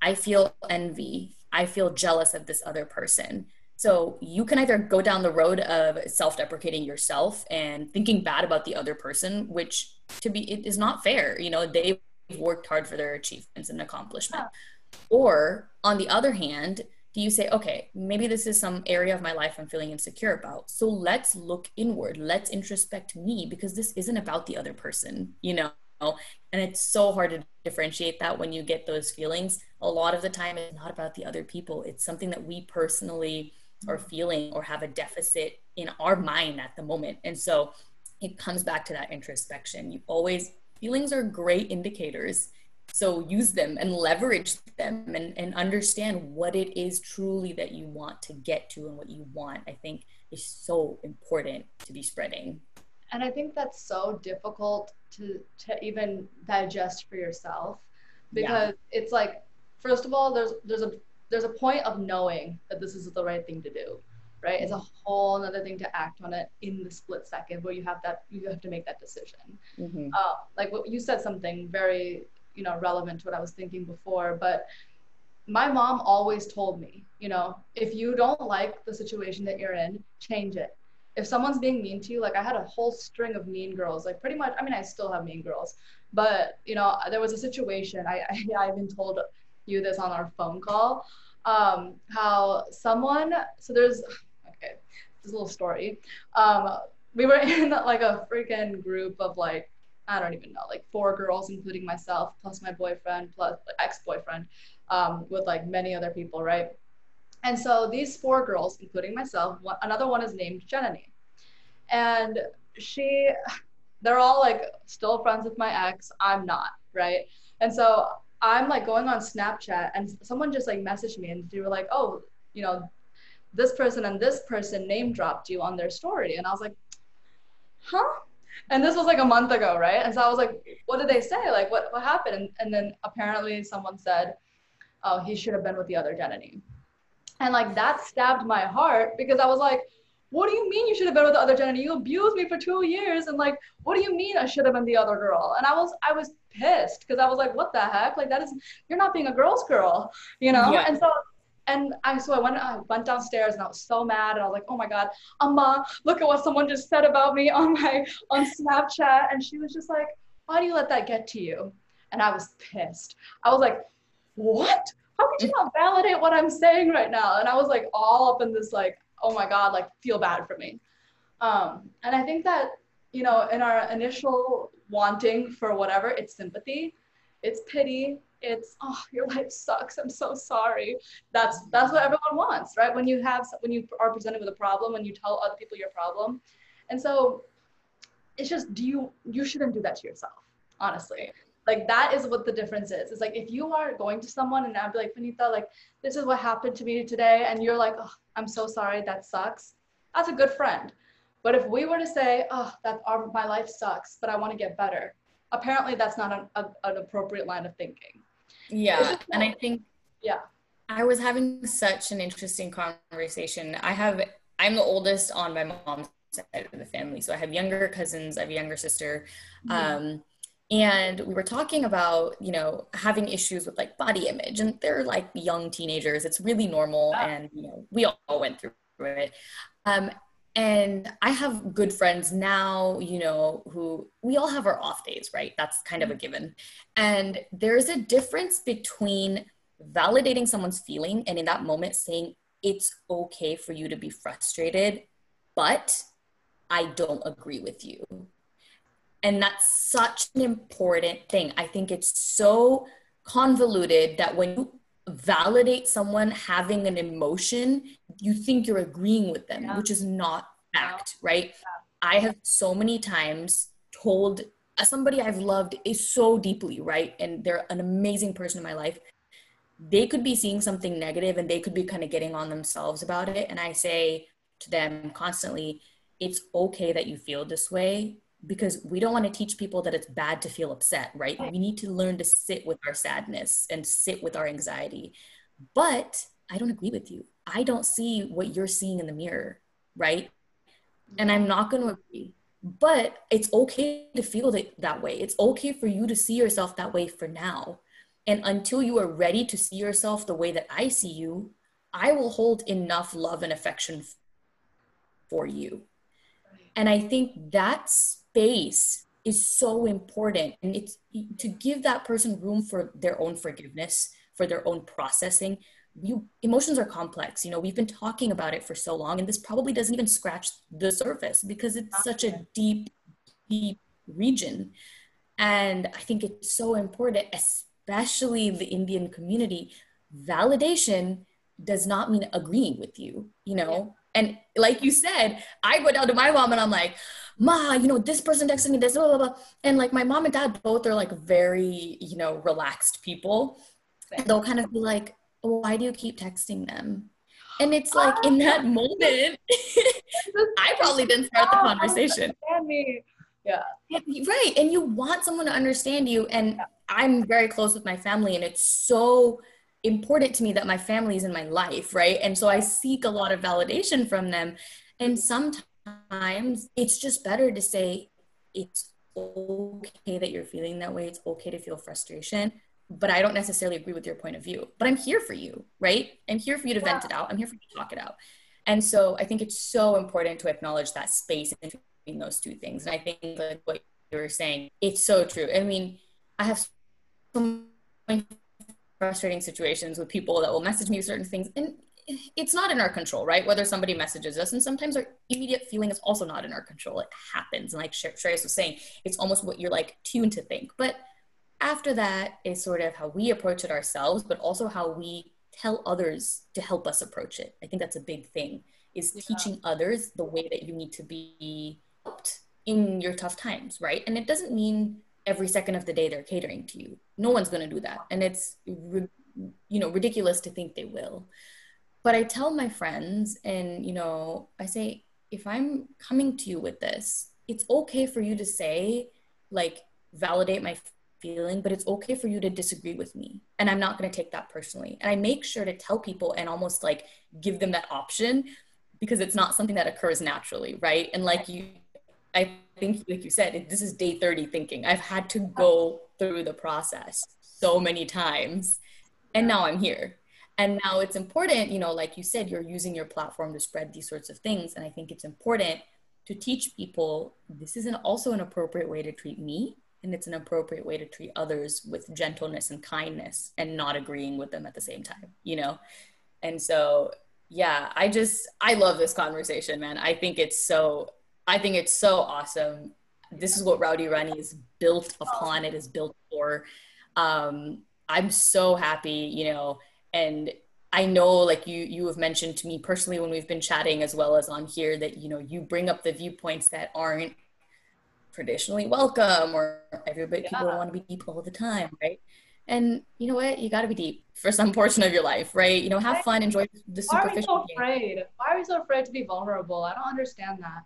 I feel envy. I feel jealous of this other person so you can either go down the road of self-deprecating yourself and thinking bad about the other person, which to be it is not fair. You know, they've worked hard for their achievements and accomplishment. Or on the other hand, do you say, okay, maybe this is some area of my life I'm feeling insecure about. So let's look inward. Let's introspect me because this isn't about the other person, you know? And it's so hard to differentiate that when you get those feelings. A lot of the time, it's not about the other people. It's something that we personally are mm-hmm. feeling or have a deficit in our mind at the moment. And so it comes back to that introspection. You always, feelings are great indicators. So use them and leverage them and, and understand what it is truly that you want to get to and what you want, I think is so important to be spreading. And I think that's so difficult to, to even digest for yourself because yeah. it's like, first of all, there's, there's a there's a point of knowing that this is the right thing to do right it's a whole other thing to act on it in the split second where you have that you have to make that decision mm-hmm. uh, like what you said something very you know relevant to what i was thinking before but my mom always told me you know if you don't like the situation that you're in change it if someone's being mean to you like i had a whole string of mean girls like pretty much i mean i still have mean girls but you know there was a situation i i, I even told you this on our phone call. Um, how someone, so there's, okay, this little story. Um, we were in like a freaking group of like, I don't even know, like four girls, including myself, plus my boyfriend, plus ex-boyfriend, um, with like many other people, right? And so these four girls, including myself, one, another one is named Jenny. And she, they're all like still friends with my ex. I'm not, right? And so I'm like going on Snapchat and someone just like messaged me and they were like, oh, you know, this person and this person name dropped you on their story. And I was like, huh? And this was like a month ago, right? And so I was like, what did they say? Like, what, what happened? And, and then apparently someone said, oh, he should have been with the other Jenny. And like that stabbed my heart because I was like, what do you mean you should have been with the other Jenny? You abused me for two years. And like, what do you mean I should have been the other girl? And I was, I was pissed because I was like, what the heck? Like that is, you're not being a girl's girl, you know? Yeah. And so, and I, so I went, I went downstairs and I was so mad. And I was like, oh my God, Amma, look at what someone just said about me on my, on Snapchat. And she was just like, why do you let that get to you? And I was pissed. I was like, what? How could you not validate what I'm saying right now? And I was like all up in this like, oh my God, like feel bad for me. Um, and I think that you know, in our initial wanting for whatever, it's sympathy, it's pity, it's oh your life sucks. I'm so sorry. That's that's what everyone wants right? When you have when you are presented with a problem when you tell other people your problem. And so it's just do you you shouldn't do that to yourself honestly. Like that is what the difference is. It's like if you are going to someone and i'd be like Vanita, like this is what happened to me today and you're like oh, i'm so sorry. That sucks. That's a good friend. But if we were to say oh that our, my life sucks but i want to get better apparently that's not an, a, an appropriate line of thinking yeah and i think yeah. I was having such an interesting conversation. I have i'm the oldest on my mom's side of the family so i have younger cousins i have a younger sister. Mm-hmm. um, and we were talking about you know having issues with like body image and they're like young teenagers. It's really normal yeah. and you know we all went through it. Um, and i have good friends now you know who we all have our off days right? That's kind of a mm. given. And there's a difference between validating someone's feeling and in that moment saying it's okay for you to be frustrated but i don't agree with you. And that's such an important thing. I think it's so convoluted that when you validate someone having an emotion, you think you're agreeing with them, yeah. which is not fact, yeah. right? Yeah. I have so many times told uh, somebody I've loved is so deeply, right? And they're an amazing person in my life. They could be seeing something negative and they could be kind of getting on themselves about it. And I say to them constantly, it's okay that you feel this way because we don't want to teach people that it's bad to feel upset, right? We need to learn to sit with our sadness and sit with our anxiety. But I don't agree with you. I don't see what you're seeing in the mirror, right? And I'm not going to agree. But it's okay to feel that, that way. It's okay for you to see yourself that way for now. And until you are ready to see yourself the way that I see you, I will hold enough love and affection for you. And I think that's space is so important. And it's to give that person room for their own forgiveness for their own processing you emotions are complex. You know we've been talking about it for so long and this probably doesn't even scratch the surface because it's such a deep deep region. And i think it's so important especially the indian community validation does not mean agreeing with you you know? And like you said, I go down to my mom and I'm like, Ma, you know, this person texted me this, blah, blah, blah. And like my mom and dad both are like very, you know, relaxed people. And they'll kind of be like, why do you keep texting them? And it's like in ah. that moment, I probably didn't start the conversation. Yeah. Right. And you want someone to understand you. And yeah. I'm very close with my family, and it's so important to me that my family is in my life, right? And so I seek a lot of validation from them. And sometimes it's just better to say, it's okay that you're feeling that way. It's okay to feel frustration, but I don't necessarily agree with your point of view. But I'm here for you, right? I'm here for you to vent it out. I'm here for you to talk it out. And so I think it's so important to acknowledge that space between those two things. And I think like what you were saying, it's so true. I mean, I have so frustrating situations with people that will message me certain things and it's not in our control right whether somebody messages us and sometimes our immediate feeling is also not in our control it happens and like Shreyas was saying it's almost what you're like tuned to think but after that is sort of how we approach it ourselves but also how we tell others to help us approach it i think that's a big thing is yeah. teaching others the way that you need to be helped in your tough times right and it doesn't mean every second of the day they're catering to you. No one's going to do that. And it's, you know, ridiculous to think they will. But I tell my friends, and, you know, I say, if I'm coming to you with this, it's okay for you to say, like, validate my feeling, but it's okay for you to disagree with me. And I'm not going to take that personally. And I make sure to tell people and almost like give them that option because it's not something that occurs naturally, right? And like you, I think, like you said, this is day 30 thinking. I've had to go through the process so many times, and now I'm here. And now it's important, you know, like you said, you're using your platform to spread these sorts of things. And I think it's important to teach people this is an, also an appropriate way to treat me. And it's an appropriate way to treat others with gentleness and kindness and not agreeing with them at the same time, you know? And so, yeah, I just, I love this conversation, man. I think it's so I think it's so awesome this is what Rowdy Rani is built upon. It is built for. Um, I'm so happy, you know, and I know like you you have mentioned to me personally when we've been chatting as well as on here that you know you bring up the viewpoints that aren't traditionally welcome or everybody yeah. people want to be deep all the time, right? And you know what? You got to be deep for some portion of your life, right? You know, have fun, enjoy the superficial. Why are we so afraid? Why are we so afraid to be vulnerable? I don't understand that.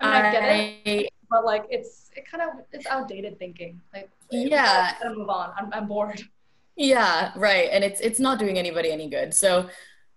I mean, I, get it, but like it's it kind of it's outdated thinking. Like yeah, gotta move on. I'm I'm bored. Yeah, right. And it's it's not doing anybody any good. So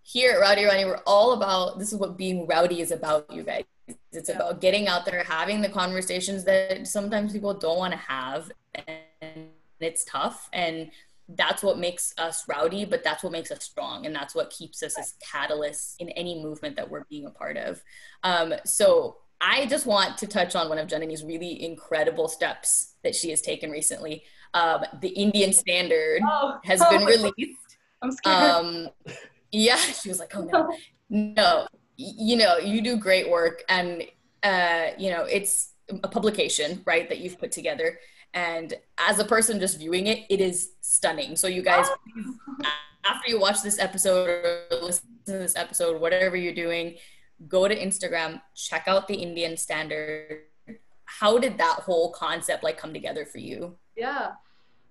here at Rowdy Rani, we're all about this is what being rowdy is about, you guys. It's about getting out there, having the conversations that sometimes people don't want to have, and it's tough. And that's what makes us rowdy, but that's what makes us strong, and that's what keeps us as catalysts in any movement that we're being a part of. Um, so I just want to touch on one of Jenny's really incredible steps that she has taken recently. Um, the Indian Standard oh, has oh, been released. I'm scared. Um, yeah, she was like, "Oh no, no." You know, you do great work, and uh, you know, it's a publication, right, that you've put together. And as a person just viewing it, it is stunning. So you guys, after you watch this episode or listen to this episode, whatever you're doing, go to Instagram, check out the Indian Standard. How did that whole concept like come together for you? Yeah.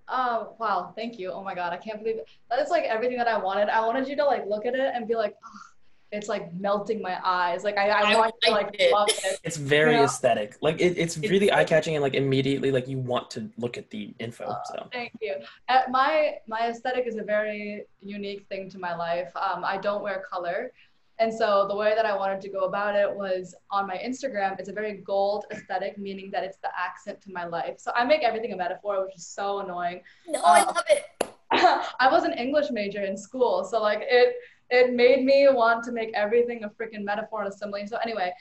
Oh, wow. Thank you. Oh my God. I can't believe it. That is like everything that I wanted. I wanted you to like look at it and be like, oh, it's like melting my eyes. Like I, I, I want to like it. love it. It's very you know? aesthetic. Like it, it's really eye catching and like immediately like you want to look at the info. Uh, so thank you. Uh, my my aesthetic is a very unique thing to my life. Um, I don't wear color. And so the way that I wanted to go about it was on my Instagram, it's a very gold aesthetic, meaning that it's the accent to my life. So I make everything a metaphor, which is so annoying. No, I um, love it. I was an English major in school, so like it it made me want to make everything a freaking metaphor and a simile. So anyway,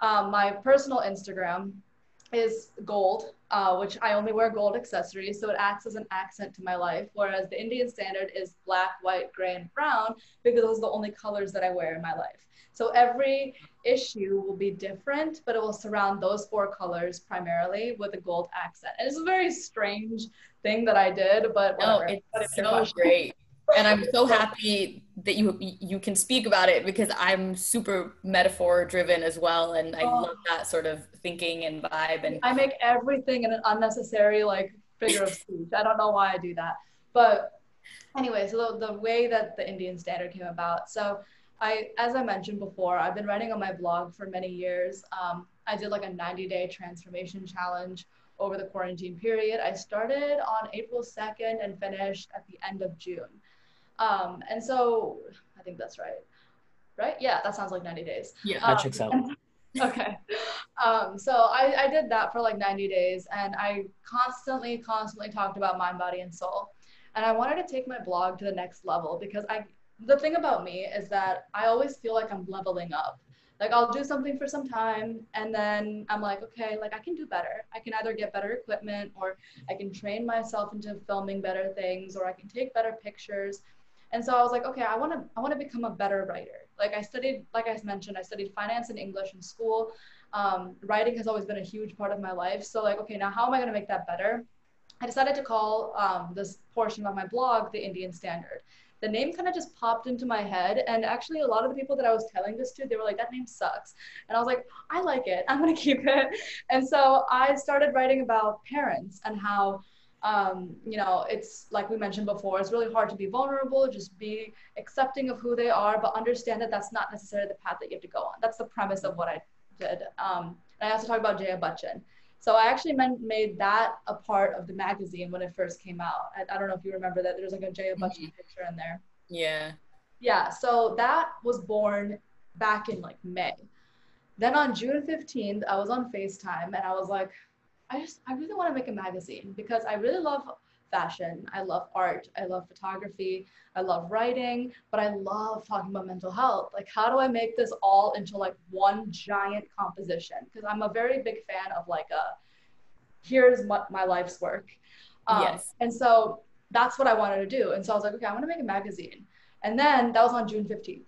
um, my personal Instagram is gold, uh, which I only wear gold accessories, so it acts as an accent to my life. Whereas the Indian standard is black, white, gray, and brown because those are the only colors that I wear in my life. So every issue will be different, but it will surround those four colors primarily with a gold accent. And it's a very strange thing that I did, but whatever. no, it's so great and I'm so happy that you you can speak about it because I'm super metaphor driven as well, and I oh. love that sort of thinking and vibe. And I make everything in an unnecessary like figure of speech. I don't know why I do that, but anyway, so the, the way that the Indian standard came about. So I, as I mentioned before, I've been writing on my blog for many years. Um, I did like a 90 day transformation challenge over the quarantine period. I started on April 2nd and finished at the end of June. Um, and so I think that's right. Right? Yeah, that sounds like 90 days. Yeah, that um, checks out. okay. Um, so I, I did that for like 90 days and I constantly, constantly talked about mind, body, and soul. And I wanted to take my blog to the next level because I, the thing about me is that I always feel like I'm leveling up. Like I'll do something for some time and then I'm like, okay, like I can do better. I can either get better equipment or I can train myself into filming better things or I can take better pictures and so I was like, okay, I want to I want to become a better writer. Like I studied, like I mentioned, I studied finance and English in school. Um, writing has always been a huge part of my life. So like, okay, now how am I going to make that better? I decided to call um, this portion of my blog the Indian Standard. The name kind of just popped into my head, and actually, a lot of the people that I was telling this to, they were like, "That name sucks," and I was like, "I like it. I'm gonna keep it." And so I started writing about parents and how um, you know, it's like we mentioned before, it's really hard to be vulnerable, just be accepting of who they are, but understand that that's not necessarily the path that you have to go on. That's the premise of what I did. Um, and I also talked about Jaya Bachchan. So I actually made that a part of the magazine when it first came out. I, I don't know if you remember that. There's like a Jaya Bachchan mm-hmm. picture in there. Yeah. Yeah. So that was born back in like May. Then on June 15th, I was on FaceTime and I was like, I just I really want to make a magazine because I really love fashion. I love art. I love photography. I love writing, but I love talking about mental health. Like, how do I make this all into like one giant composition? Because I'm a very big fan of like a here's what my life's work. Um, yes. And so that's what I wanted to do. And so I was like, okay, I want to make a magazine. And then that was on June 15th.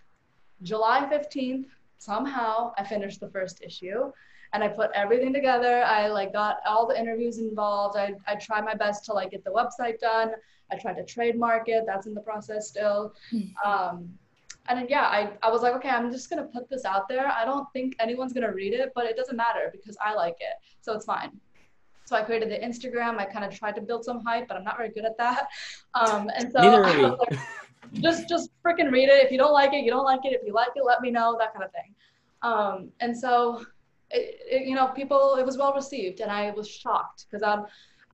July 15th, somehow I finished the first issue. And I put everything together. I like got all the interviews involved. I, I tried my best to like get the website done. I tried to trademark it. That's in the process still. Hmm. Um, and then, yeah, I, I was like, okay, I'm just gonna put this out there. I don't think anyone's gonna read it, but it doesn't matter because I like it, so it's fine. So I created the Instagram. I kind of tried to build some hype, but I'm not very good at that. Um, and so Neither are we. Like, just just freaking read it. If you don't like it, you don't like it. If you like it, let me know. That kind of thing. Um, and so, it, it, you know, people, it was well received, and I was shocked because I'm,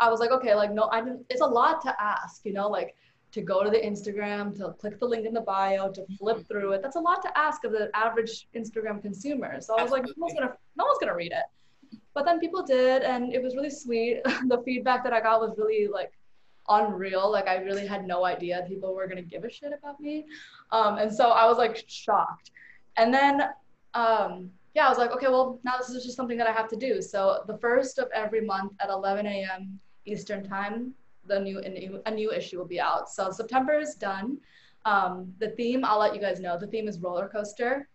I was like, okay, like no, I didn't. It's a lot to ask, you know, like to go to the Instagram, to click the link in the bio, to flip through it. That's a lot to ask of the average Instagram consumer. So I was like, no one's gonna, no one's gonna read it. But then people did, and it was really sweet. the feedback that I got was really like unreal. Like I really had no idea people were gonna give a shit about me, um, and so I was like shocked. And then, um, yeah, I was like, okay, well now this is just something that I have to do. So the first of every month at 11 a.m. Eastern time, the new a new issue will be out. So September is done. Um, the theme, I'll let you guys know. The theme is roller coaster.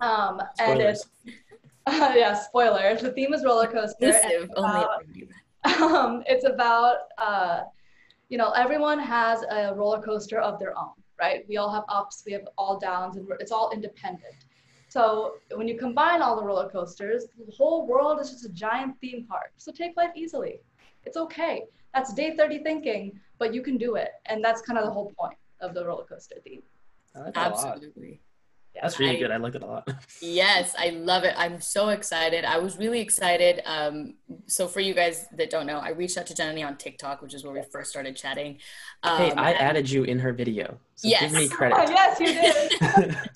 Um, and it's uh, yeah, spoiler. The theme is roller coaster. It's about, um, it's about uh, you know everyone has a roller coaster of their own, right? We all have ups, we have all downs, and it's all independent. So when you combine all the roller coasters, the whole world is just a giant theme park. So take life easily. It's okay that's day 30 thinking, but you can do it. And that's kind of the whole point of the roller coaster theme. Absolutely. Yeah. That's really I, good. I like it a lot. yes, I love it. I'm so excited. I was really excited. Um, so for you guys that don't know, I reached out to Jenny on TikTok, which is where we first started chatting. Um, hey, I added you in her video. So yes. give me credit. Oh, yes, you did.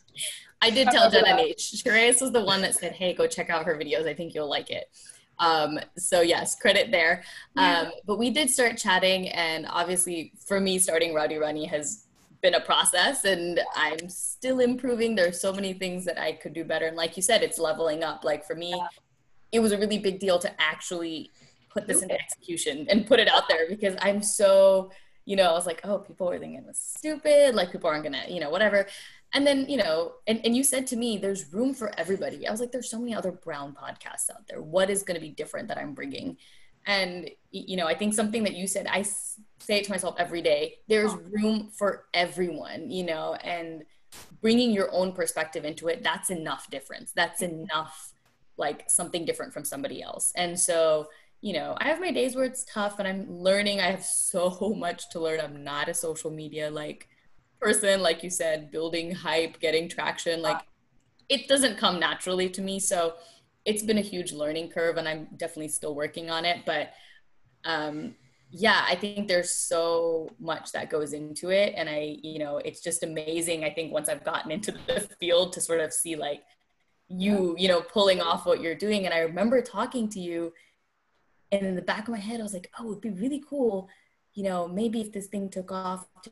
I did tell Jenny. Shreyas was the one that said, hey, go check out her videos. I think you'll like it. Um, so yes, credit there. Um, but we did start chatting, and obviously, for me, starting Rowdy Rani has been a process, and I'm still improving. There's so many things that I could do better, and like you said, it's leveling up. Like for me, it was a really big deal to actually put this into execution and put it out there because I'm so, you know, I was like, oh, people are thinking it was stupid. Like people aren't gonna, you know, whatever and then you know and, and you said to me there's room for everybody. I was like there's so many other brown podcasts out there. What is going to be different that i'm bringing? And you know i think something that you said i say it to myself every day there's room for everyone you know and bringing your own perspective into it that's enough difference. That's mm-hmm. enough like something different from somebody else. And so you know i have my days where it's tough and i'm learning. I have so much to learn. I'm not a social media like person, like you said, building hype, getting traction, like it doesn't come naturally to me. So it's been a huge learning curve and I'm definitely still working on it. But um, yeah, I think there's so much that goes into it. And I, you know, it's just amazing. I think once I've gotten into the field to sort of see like you, you know, pulling off what you're doing. And I remember talking to you and in the back of my head, I was like, oh, it'd be really cool, you know, maybe if this thing took off to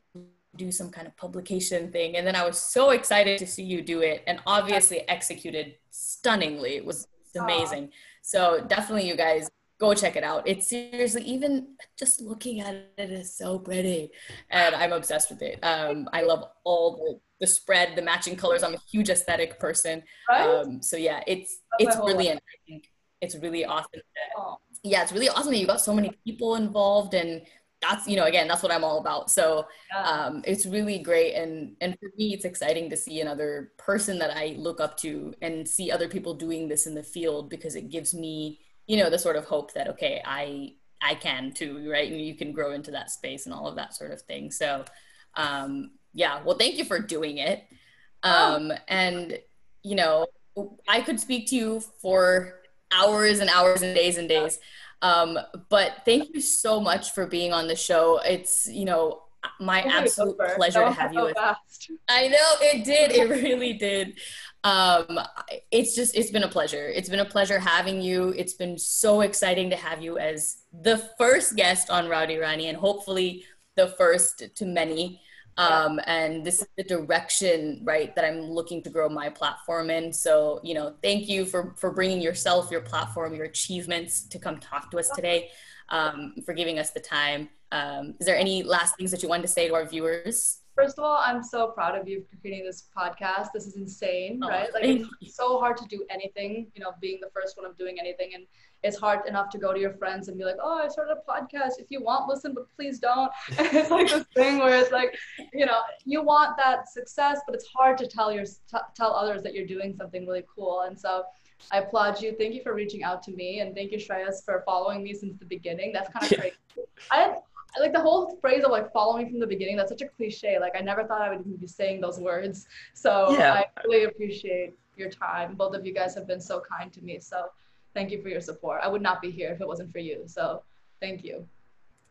do some kind of publication thing. And then I was so excited to see you do it and obviously executed stunningly. It was amazing. So definitely you guys go check it out. It's seriously, even just looking at it is so pretty and I'm obsessed with it. Um, I love all the, the spread, the matching colors. I'm a huge aesthetic person. Right? Um, so yeah, it's, it's brilliant. I think it's really awesome. That, yeah, it's really awesome that you got so many people involved and that's you know again that's what i'm all about. So um, it's really great. And and for me it's exciting to see another person that i look up to and see other people doing this in the field because it gives me you know the sort of hope that okay i i can too right? And you can grow into that space and all of that sort of thing. So um yeah well thank you for doing it. Um and you know i could speak to you for hours and hours and days and days um, but thank you so much for being on the show. It's, you know, my absolute pleasure to have you. I know it did. It really did. Um, it's just, it's been a pleasure. It's been a pleasure having you. It's been so exciting to have you as the first guest on Rowdy Rani and hopefully the first to many um, and this is the direction right that i'm looking to grow my platform in. So you know thank you for for bringing yourself your platform your achievements to come talk to us today um, for giving us the time. Um, is there any last things that you wanted to say to our viewers First of all, I'm so proud of you for creating this podcast. This is insane, oh, right? Like it's so hard to do anything, you know, being the first one of doing anything. And it's hard enough to go to your friends and be like, oh, I started a podcast. If you want, listen, but please don't. And it's like this thing where it's like, you know, you want that success, but it's hard to tell your t- tell others that you're doing something really cool. And so I applaud you. Thank you for reaching out to me, and thank you, Shreyas, for following me since the beginning. That's kind of crazy. I like the whole phrase of like following from the beginning that's such a cliche like i never thought i would even be saying those words. So yeah. i really appreciate your time. Both of you guys have been so kind to me so thank you for your support. I would not be here if it wasn't for you so thank you.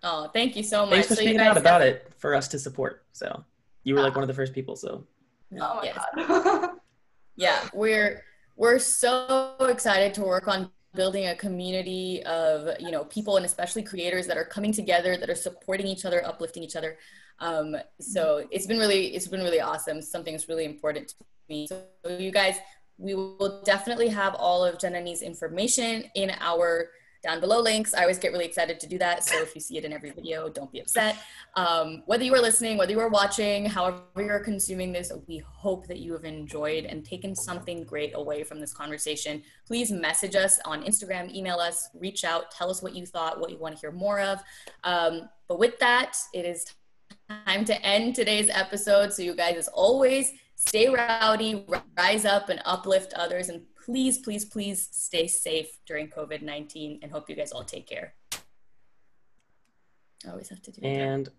Oh thank you so much. thanks for so speaking out about it for us to support so you were like one of the first people so. Yeah. oh my yes. god. Yeah we're we're so excited to work on building a community of you know people and especially creators that are coming together that are supporting each other uplifting each other. Um, so it's been really it's been really awesome. Something that's really important to me. So you guys we will definitely have all of Janani's information in our down below links. I always get really excited to do that. So if you see it in every video, don't be upset. Um, whether you are listening, whether you are watching, however you're consuming this, we hope that you have enjoyed and taken something great away from this conversation. Please message us on Instagram, email us, reach out, tell us what you thought, what you want to hear more of. Um, but with that, it is time to end today's episode. So you guys, as always, stay rowdy, rise up and uplift others and please, please, please stay safe during COVID 19 and hope you guys all take care. I always have to do and that.